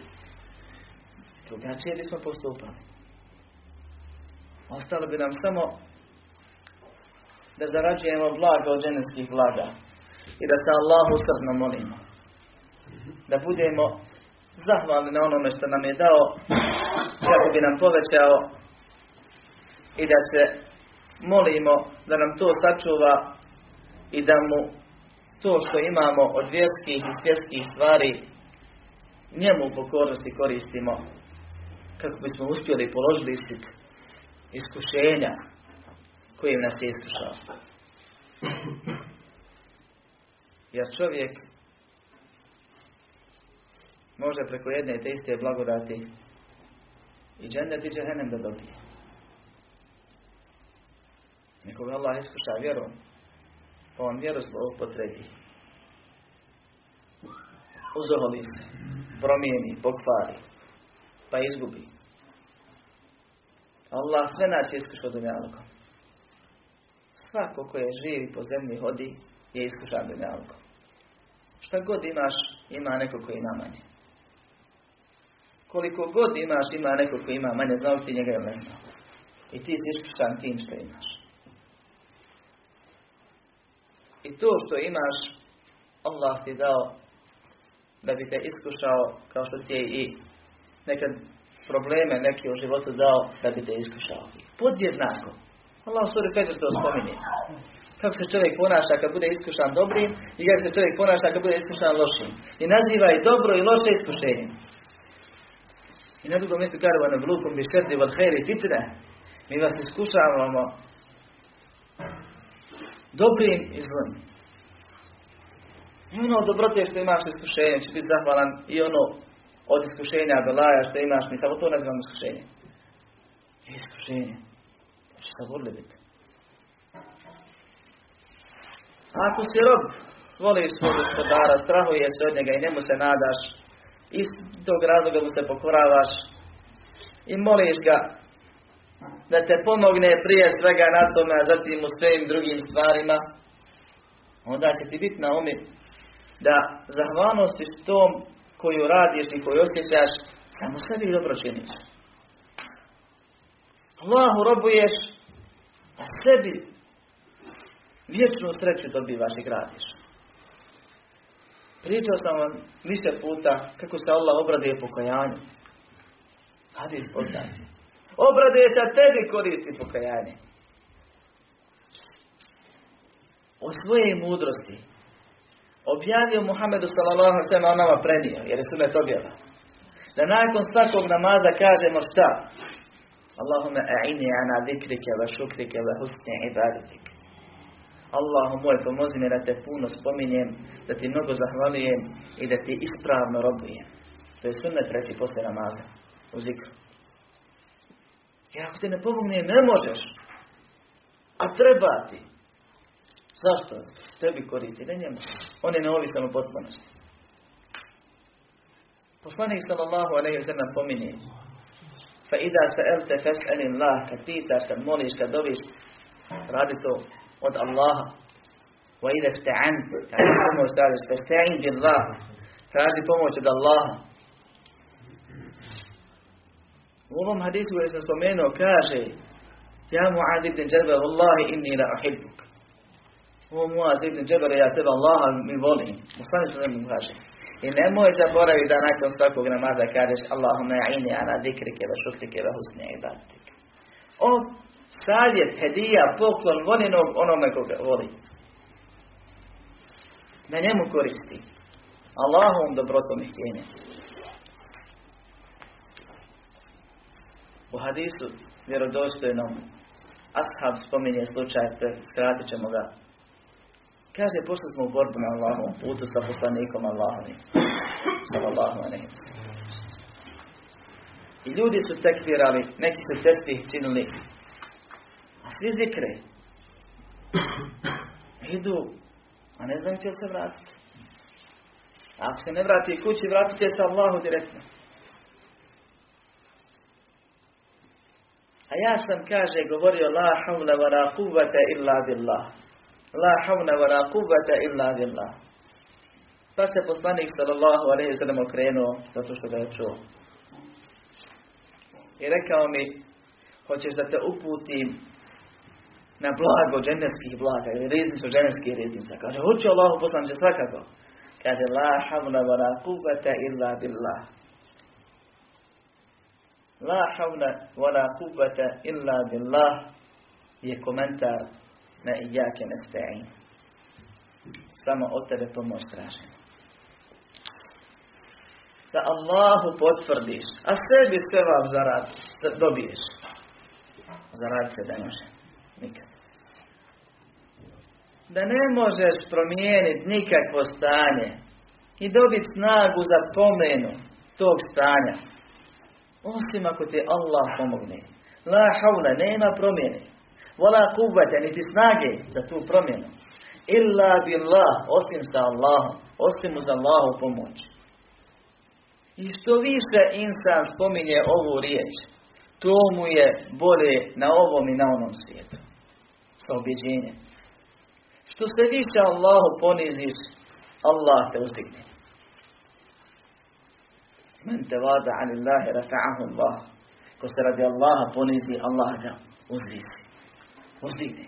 Drugačije bismo postupali. Ostalo bi nam samo da zarađujemo blaga od ženskih blaga i da se Allahu srdno molimo. Da budemo zahvalni na onome što nam je dao kako bi nam povećao i da se molimo da nam to sačuva i da mu to što imamo od vjerskih i svjetskih stvari njemu pokornosti koristimo kako bismo uspjeli položiti ispit iskušenja kojim nas je iskušao. Jer čovjek može preko jedne te iste blagodati i džennet i džehennem da dobije. Nekoga Allah iskuša vjerom, pa on vjeru potrebi. Uzoholi se, promijeni, pokvari, pa izgubi. Allah sve nas je iskušao dunjalkom. Svako ko je živ i po zemlji hodi je iskušan dunjalkom. Šta god imaš, ima neko koji ima manje. Koliko god imaš, ima neko koji ima manje, znao ti njega ne znao. I ti si iskušan tim što imaš. I to što imaš, Allah ti dao da bi te iskušao kao što ti je i nekad probleme neke u životu dao da bi te iskušao. Podjednako. Allah u suri Fajr to spominje. Kako se čovjek ponaša kad bude iskušan dobrim i kako se čovjek ponaša kad bude iskušan lošim. I naziva i dobro i loše iskušenje. I na drugom mjestu kaže vam vlukom bi šerdi od heri fitne. Mi vas iskušavamo dobrim i zlim. I ono dobrote što imaš iskušenje će biti zahvalan i ono od iskušenja belaja što imaš, mi samo to nazivamo iskušenje. Iskušenje. Što se vodili biti. Ako si rob, voliš svog gospodara, strahuje se od njega i njemu se nadaš, iz tog razloga mu se pokoravaš i moliš ga da te pomogne prije svega na tome, a zatim u svim drugim stvarima, onda će ti biti na umi da zahvalnosti s tom koju radiš i koju osjećaš, samo sebi dobro činiš. Allahu robuješ, a sebi vječnu sreću dobivaš i gradiš. Pričao sam vam više puta kako se Allah obraduje pokajanju. Hadis poznati. Obraduje se, a tebi koristi pokajanje. O svoje mudrosti, objavio Muhammedu sallallahu ve sellem nama prenio, jer je sunet objava. Da nakon svakog namaza kažemo šta? Allahumme a'ini ana zikrike wa šukrike wa husni ibaditik. Allahu moj, pomozi me da te puno spominjem, da ti mnogo zahvalijem i da ti ispravno robujem. To je sunnet reći poslije namaza, u zikru. Jer ako te ne pomogne, ne možeš. A treba ti. Zašto? Tebi koristi, ne njemu. On je neovisan u potpunosti. Poslanik sallallahu alaihi wa sallam pominje Fa ida se elte fes'alim Allah, kad pitaš, kad moliš, kad doviš, radi to od Allaha. Wa ida sta'an, kad pomoć tražiš, festa'in billah, traži pomoć od Allaha. U ovom hadisu koji sam spomenuo kaže Ja Mu'ad ibn Džabal, Wallahi inni la uhibbuk. O Mu'ad ibn Džabal, ja tebe Allaha mi volim. Ustani se mu kaže. I nemoj zaboraviti da nakon svakog namaza kažeš Allahumma a'ini ana zikrike wa šukrike wa husni ibadetike. O savjet, hedija, poklon, volinog onome koga voli. Na njemu koristi. Allahom dobrotom i htjenjem. U hadisu vjerodostojnom Ashab spominje slučaj, skratit ćemo ga. Kaže, pošli smo u borbu na Allahom putu sa poslanikom Allahovim. Sallallahu alaihi I ljudi su tekfirali, neki su tespih činili. A svi zikre. Idu, a ne znam će li se vratiti. A ako se ne vrati kući, vratit će se Allahu direktno. Ja sam, kaže, govorio la havla wa la kuvvata illa billah. La havla wa la kuvvata illa billah. Pa se poslanik sallallahu alaihi sallam okrenuo, zato što ga je čuo. I rekao mi, hoćeš da te uputim na blago dženevskih blaga ili riznicu dženevskih riznica. Kaže, hoću Allahu poslanče svakako. Kaže, la havla wa la kuvvata illa billah. La havla wa la illa billah je komentar na ijake nesta'in. Samo od tebe pomoć tražim. Da Allahu potvrdiš, a sebi sve vam zarad, dobiješ. Zarad se da može. Nikad. Da ne možeš promijeniti nikakvo stanje i dobiti snagu za pomenu tog stanja. Osim ako ti Allah pomogne. La haula, nema promjene. Vola kuvvete, niti snage za tu promjenu. Illa billah, osim sa Allahom. Osim uz Allahu pomoć. I što više insan spominje ovu riječ, to mu je bolje na ovom i na onom svijetu. Sa objeđenjem. Što se više Allahu poniziš, Allah te uzdigne. Men te vada anillahi rafa'ahu Allah. Ko se radi Allaha ponizi, Allah ga uzvisi. Uzdigne.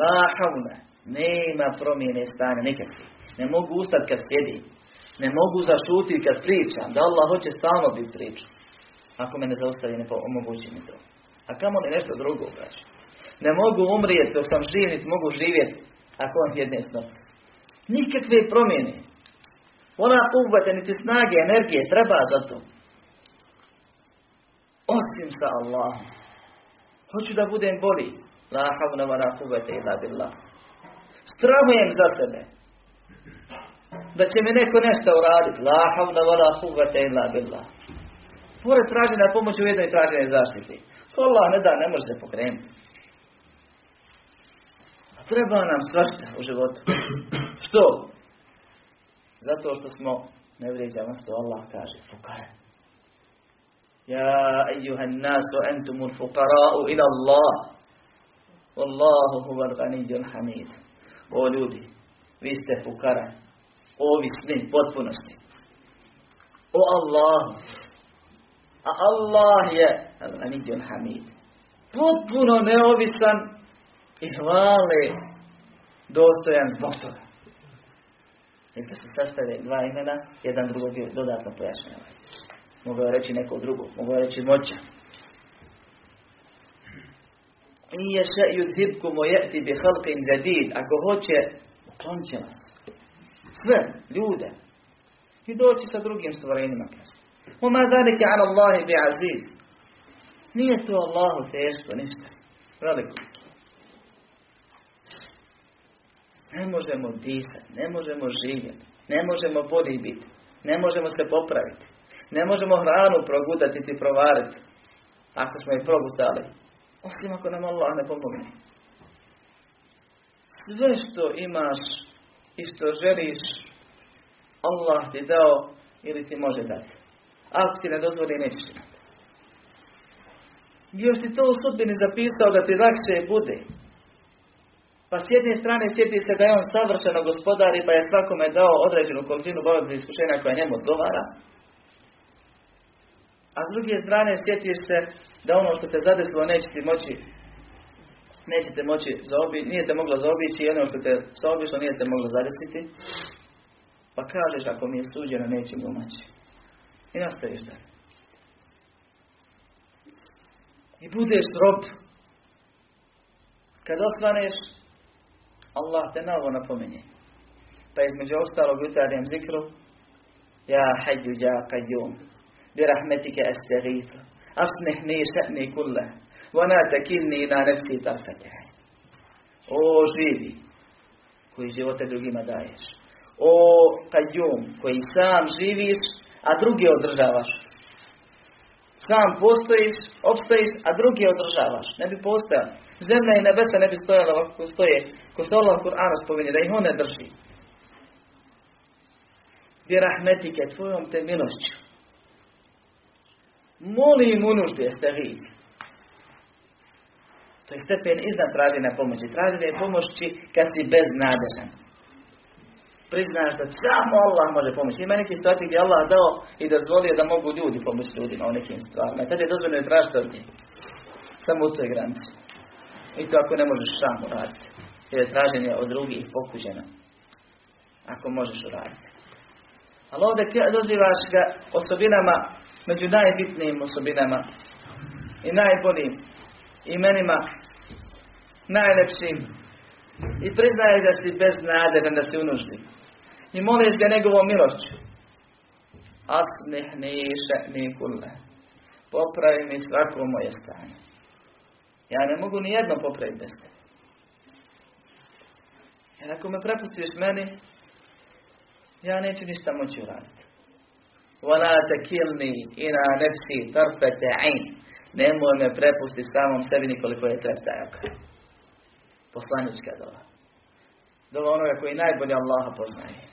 La havla. Nema promjene stanja nikakve. Ne mogu ustati kad sjedi. Ne mogu zašutiti kad pričam. Da Allah hoće stalno biti priča. Ako me ne zaustavi, ne omogući mi to. A kamo li nešto drugo, kaže. Ne mogu umrijeti dok sam živ, mogu živjeti ako on jedne smrti. Nikakve promjene. Ona kubate niti snage, energije, treba za to. Osim sa Allahom. Hoću da budem boli. La havna wa la kuvvete illa billah. Strahujem za sebe. Da će mi neko nešto uraditi. La havna wa la kuvvete illa billah. Pored traženja pomoći u jednoj traženoj zaštiti. Allah ne da, ne može se pokrenuti. Treba nam svašta u životu. Što? Zato što smo, ne vrijeđamo što Allah kaže, fukare. Ja, ejuhan nasu, entumul fukara'u ila Allah. Wallahu huval ganiđul hamid. O ljudi, vi ste fukara. Ovisni, potpunosti. O Allahu. A Allah je al-ganiđul hamid. Potpuno neovisan i hvale dostojan zbog toga. Kad se sastave dva imena, jedan drugog je dodatno pojašnjava. Mogu je reći neko drugo, mogu je reći moća. I je še yudhibkum ojeti bi halqin jadid. Ako hoće, uklonit će vas. Sve, ljude. I doći sa drugim stvorenjima, kaže. Oma dhalike ala Allahi bi aziz. Nije to Allahu teško, ništa. Veliko. Ne možemo disati, ne možemo živjeti, ne možemo bolji biti, ne možemo se popraviti, ne možemo hranu progutati i provariti, ako smo je progutali, osim ako nam Allah ne pomogne. Sve što imaš i što želiš, Allah ti dao ili ti može dati. Ako ti ne dozvoli, nećeš imati. Još ti to u sudbini zapisao da ti lakše bude. Pa s jedne strane sjeti se da je on savršeno gospodar i pa je svakome dao određenu količinu bolesti iskušenja koja njemu odgovara. A s druge strane sjetiš se da ono što te zadesilo neće ti moći nećete moći zaobići, nije te moglo zaobići i ono što te zaobišlo nije te moglo zadesiti. Pa kažeš ako mi je suđeno nećem moći. I nastaviš dalje. I budeš rob. Kad osvaneš, Allah te novo napominje. Pa između ostalog jutarnjem zikru, Ja hađu ja qayyum, bi rahmetike astaghithu, aslih ni še'ni kulle, vana takilni na nefsi tarfete. O živi, koji živote drugima daješ. O qayyum, koji sam živiš, a drugi održavaš. Sam postojiš, opstojiš, a drugi održavaš. Ne bi postojao. Zemlja i nebesa ne bi stojala ovako stoje. Ko se Allah Kur'anu spominje, da ih on ne drži. Bi rahmetike, tvojom te milošću. Molim unuždi jeste vi. To je stepen iznad traženja pomoći. Traženje pomoći kad si beznadežan. Priznaš da samo Allah može pomoći. Ima neki situacije gdje Allah dao i dozvolio da mogu ljudi pomoći ljudima u nekim stvarima. Tad je dozvoljeno tražiti od. Samo u toj granici. I to ako ne možeš sam uraditi. Jer je traženje od drugih pokuđeno. Ako možeš uraditi. Ali ovdje dozivaš ga osobinama, među najbitnijim osobinama i najboljim imenima, najlepšim. I priznaješ da si beznadežan, da si u nuždi. I moliš ga njegovom milošću. Asnih niše nikule. Popravi mi svako moje stanje. Ja ne mogu ni jedno popraviti bez tebe. Jer ako me prepustiš meni, ja neću ništa moći uraditi. Vala kilni ina nefsi tarfete ain. Nemoj me prepustiti samom sebi nikoliko je treptajak. Poslanička dola. Dola onoga koji najbolje Allaha poznaje.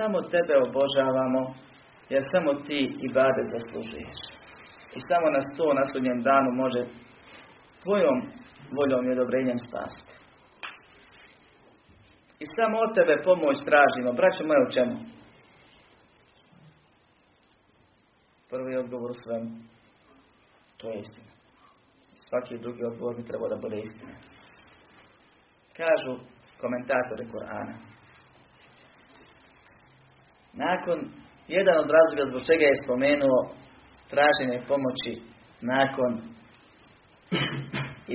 Samo tebe obožavamo, jer samo ti i bade zaslužuješ. I samo nas to na sudnjem danu može tvojom voljom i odobrenjem spasiti. I samo od tebe pomoć tražimo. Braćo moje, u čemu? Prvi odgovor u svemu. To je istina. Svaki drugi odgovor bi trebao da bude istina. Kažu komentatori Korana. Nakon, jedan od razloga zbog čega je spomenuo traženje pomoći nakon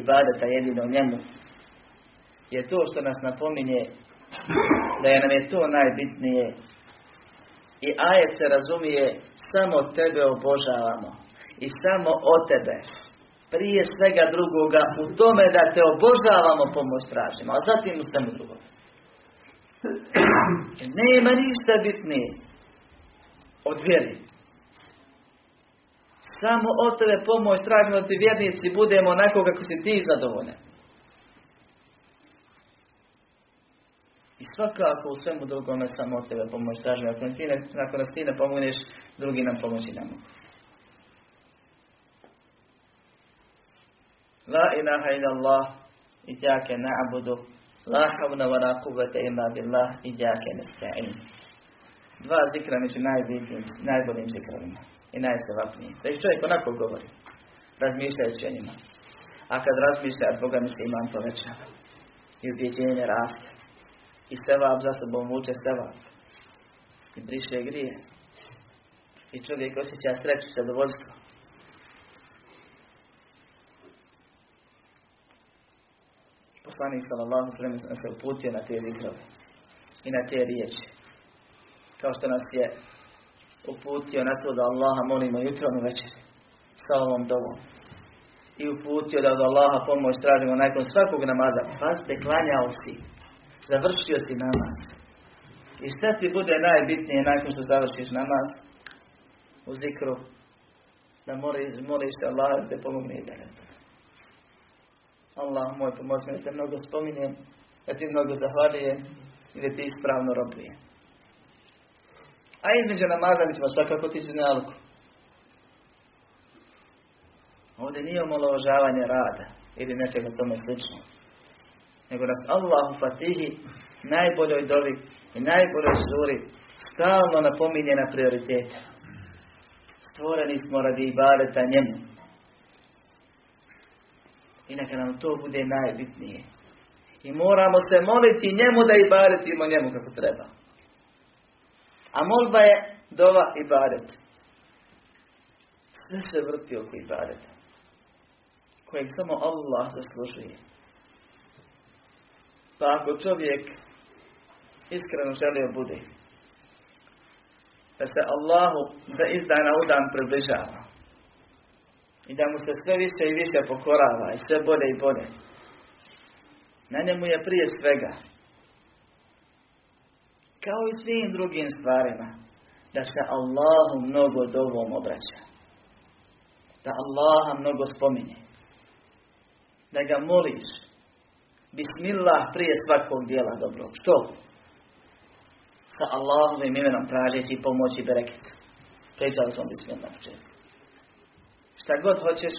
ibadeta jedino njemu, je to što nas napominje da je nam je to najbitnije. I ajet se razumije samo tebe obožavamo i samo o tebe. Prije svega drugoga u tome da te obožavamo pomoć tražimo a zatim u svemu drugom nema ništa bitnije od vjeri samo od tebe pomoć tražimo da ti vjernici budemo onako kako si ti zadovoljan I svakako u svemu drugome samo od tebe pomoć tražimo. Ako, ti ne, ako nas ti ne pomogneš, drugi nam pomoći ne mogu. La ilaha ila Allah, iđake na'budu, la havna wa la kuvvete illa billah, iđake nesta'in. Dva zikra među najboljim zikrovima i najsevapnijim. Da ih čovjek onako govori, razmišljajući o njima. A kad razmišlja, Boga mi se imam povećava. I ubjeđenje raste. I sevap za sobom vuče sevap. I briše grije. I čovjek osjeća sreću, zadovoljstvo. Poslanik sallallahu sallam se uputio na te zikrove. I na te riječi. Kao što nas je uputio na to da Allaha molimo jutrom i večer sa ovom dobom. I uputio da od Allaha pomoć tražimo nakon svakog namaza. Pazite, klanjao si. Završio si namaz. I šta ti bude najbitnije nakon što završiš namaz u zikru da moliš, moliš te Allah da te pomogne i Allah moj pomozi da te mnogo spominjem, da ti mnogo zahvaljujem i da ti ispravno robujem. A između namaza mi ćemo svakako ti nalog. Ovdje nije omalovažavanje rada ili nečega tome slično. Nego nas Allah u Fatihi najboljoj dovi i najboljoj suri stalno napominje na prioritete. Stvoreni smo radi ibadeta njemu. I neka nam to bude najbitnije. I moramo se moliti njemu da ibadetimo njemu kako treba. A molba je dova i badet. Sve se vrti oko ibadeta. Kojeg samo Allah zaslužuje. Pa ako čovjek iskreno želio bude, da se Allahu da iz dana u dan približava i da mu se sve više i više pokorava i sve bolje i bolje. Na njemu je prije svega kao i svim drugim stvarima, da se Allahu mnogo dovom obraća. Da Allaha mnogo spominje. Da ga moliš. Bismillah prije svakog dijela dobrog. Što? Sa Allahovim imenom tražeći pomoći i bereket. Pričali smo bismillah početku. Šta god hoćeš,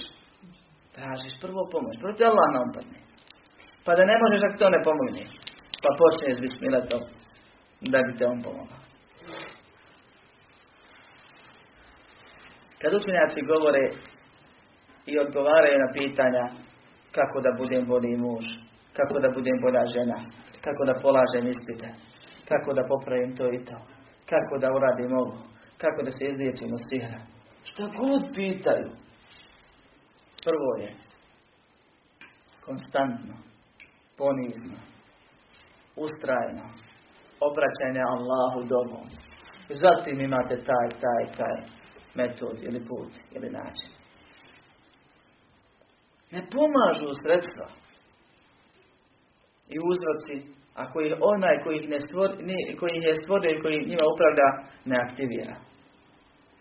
tražiš prvo pomoć. Prvo ti Allah nam Pa da ne možeš ako to ne pomogne. Pa počneš bismillah to da bi te on pomogao. Kad učenjaci govore i odgovaraju na pitanja kako da budem bolji muž, kako da budem bolja žena, kako da polažem ispite, kako da popravim to i to, kako da uradim ovo, kako da se izliječim od sihra. Šta god pitaju, prvo je konstantno, ponizno, ustrajno, obraćanja Allahu dobom. Zatim imate taj, taj, taj metod ili put ili način. Ne pomažu sredstva i uzroci ako ih onaj koji ih, ne stvor, koji ih je stvorio i koji njima upravlja ne aktivira.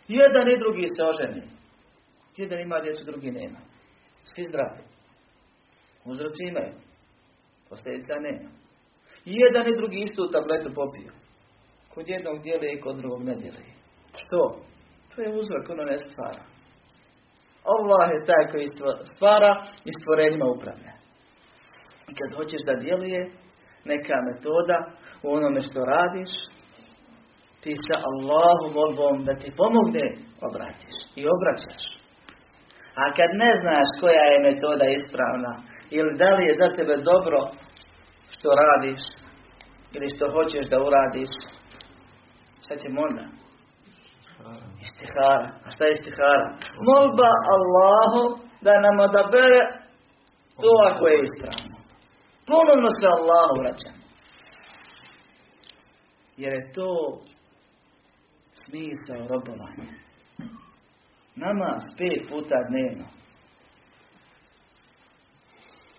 Jedan i drugi se oženi. Jedan ima djecu, drugi nema. Svi zdravi. Uzroci imaju. Posljedica nema. I jedan i drugi istu tabletu popiju. Kod jednog dijeli i kod drugog ne dijeli. Što? To je uzrok, ono ne stvara. Allah je taj koji stvara i stvorenjima upravlja. I kad hoćeš da djeluje neka metoda u onome što radiš, ti se Allahu molbom da ti pomogne obratiš i obraćaš. A kad ne znaš koja je metoda ispravna ili da li je za tebe dobro što radiš ili što hoćeš da uradiš, šta će onda? Istihara. A šta je istihara? Molba Allahu da nam odabere to ako je ispravno. Ponovno se Allahu vraćamo. Jer je to smisao robovanja. Namaz pet puta dnevno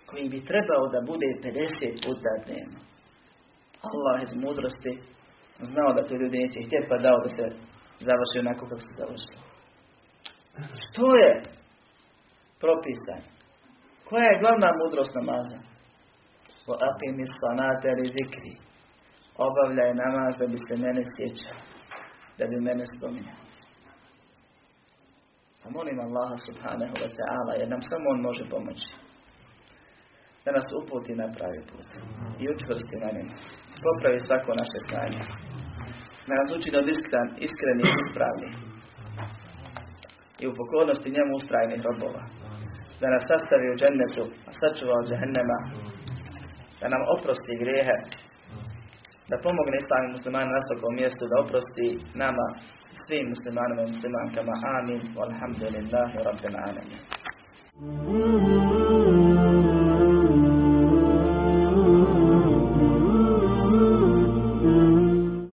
koji bi trebao da bude 50 puta dnevno. Allah iz mudrosti znao da to ljudi neće htjeti pa dao da se završi onako kako se završilo. Što je propisan? Koja je glavna mudrost namaza? O aqimi sanate li zikri. Obavljaj namaz da bi se mene sjećao. Da bi mene spominjao. A molim Allaha subhanahu wa ta'ala jer nam samo on može pomoći da nas uputi na pravi put i učvrsti na njemu. Popravi svako naše stanje. Da nas uči da iskren, iskreni i ispravni. I u pokornosti njemu ustrajnih robova. Da nas sastavi u džennetu, a sačuva od džehennema. Da nam oprosti grijehe da pomogne islamim muslimanima na svakom mjestu, da oprosti nama, svim muslimanima i muslimankama. Amin. Walhamdulillahi rabbil alamin.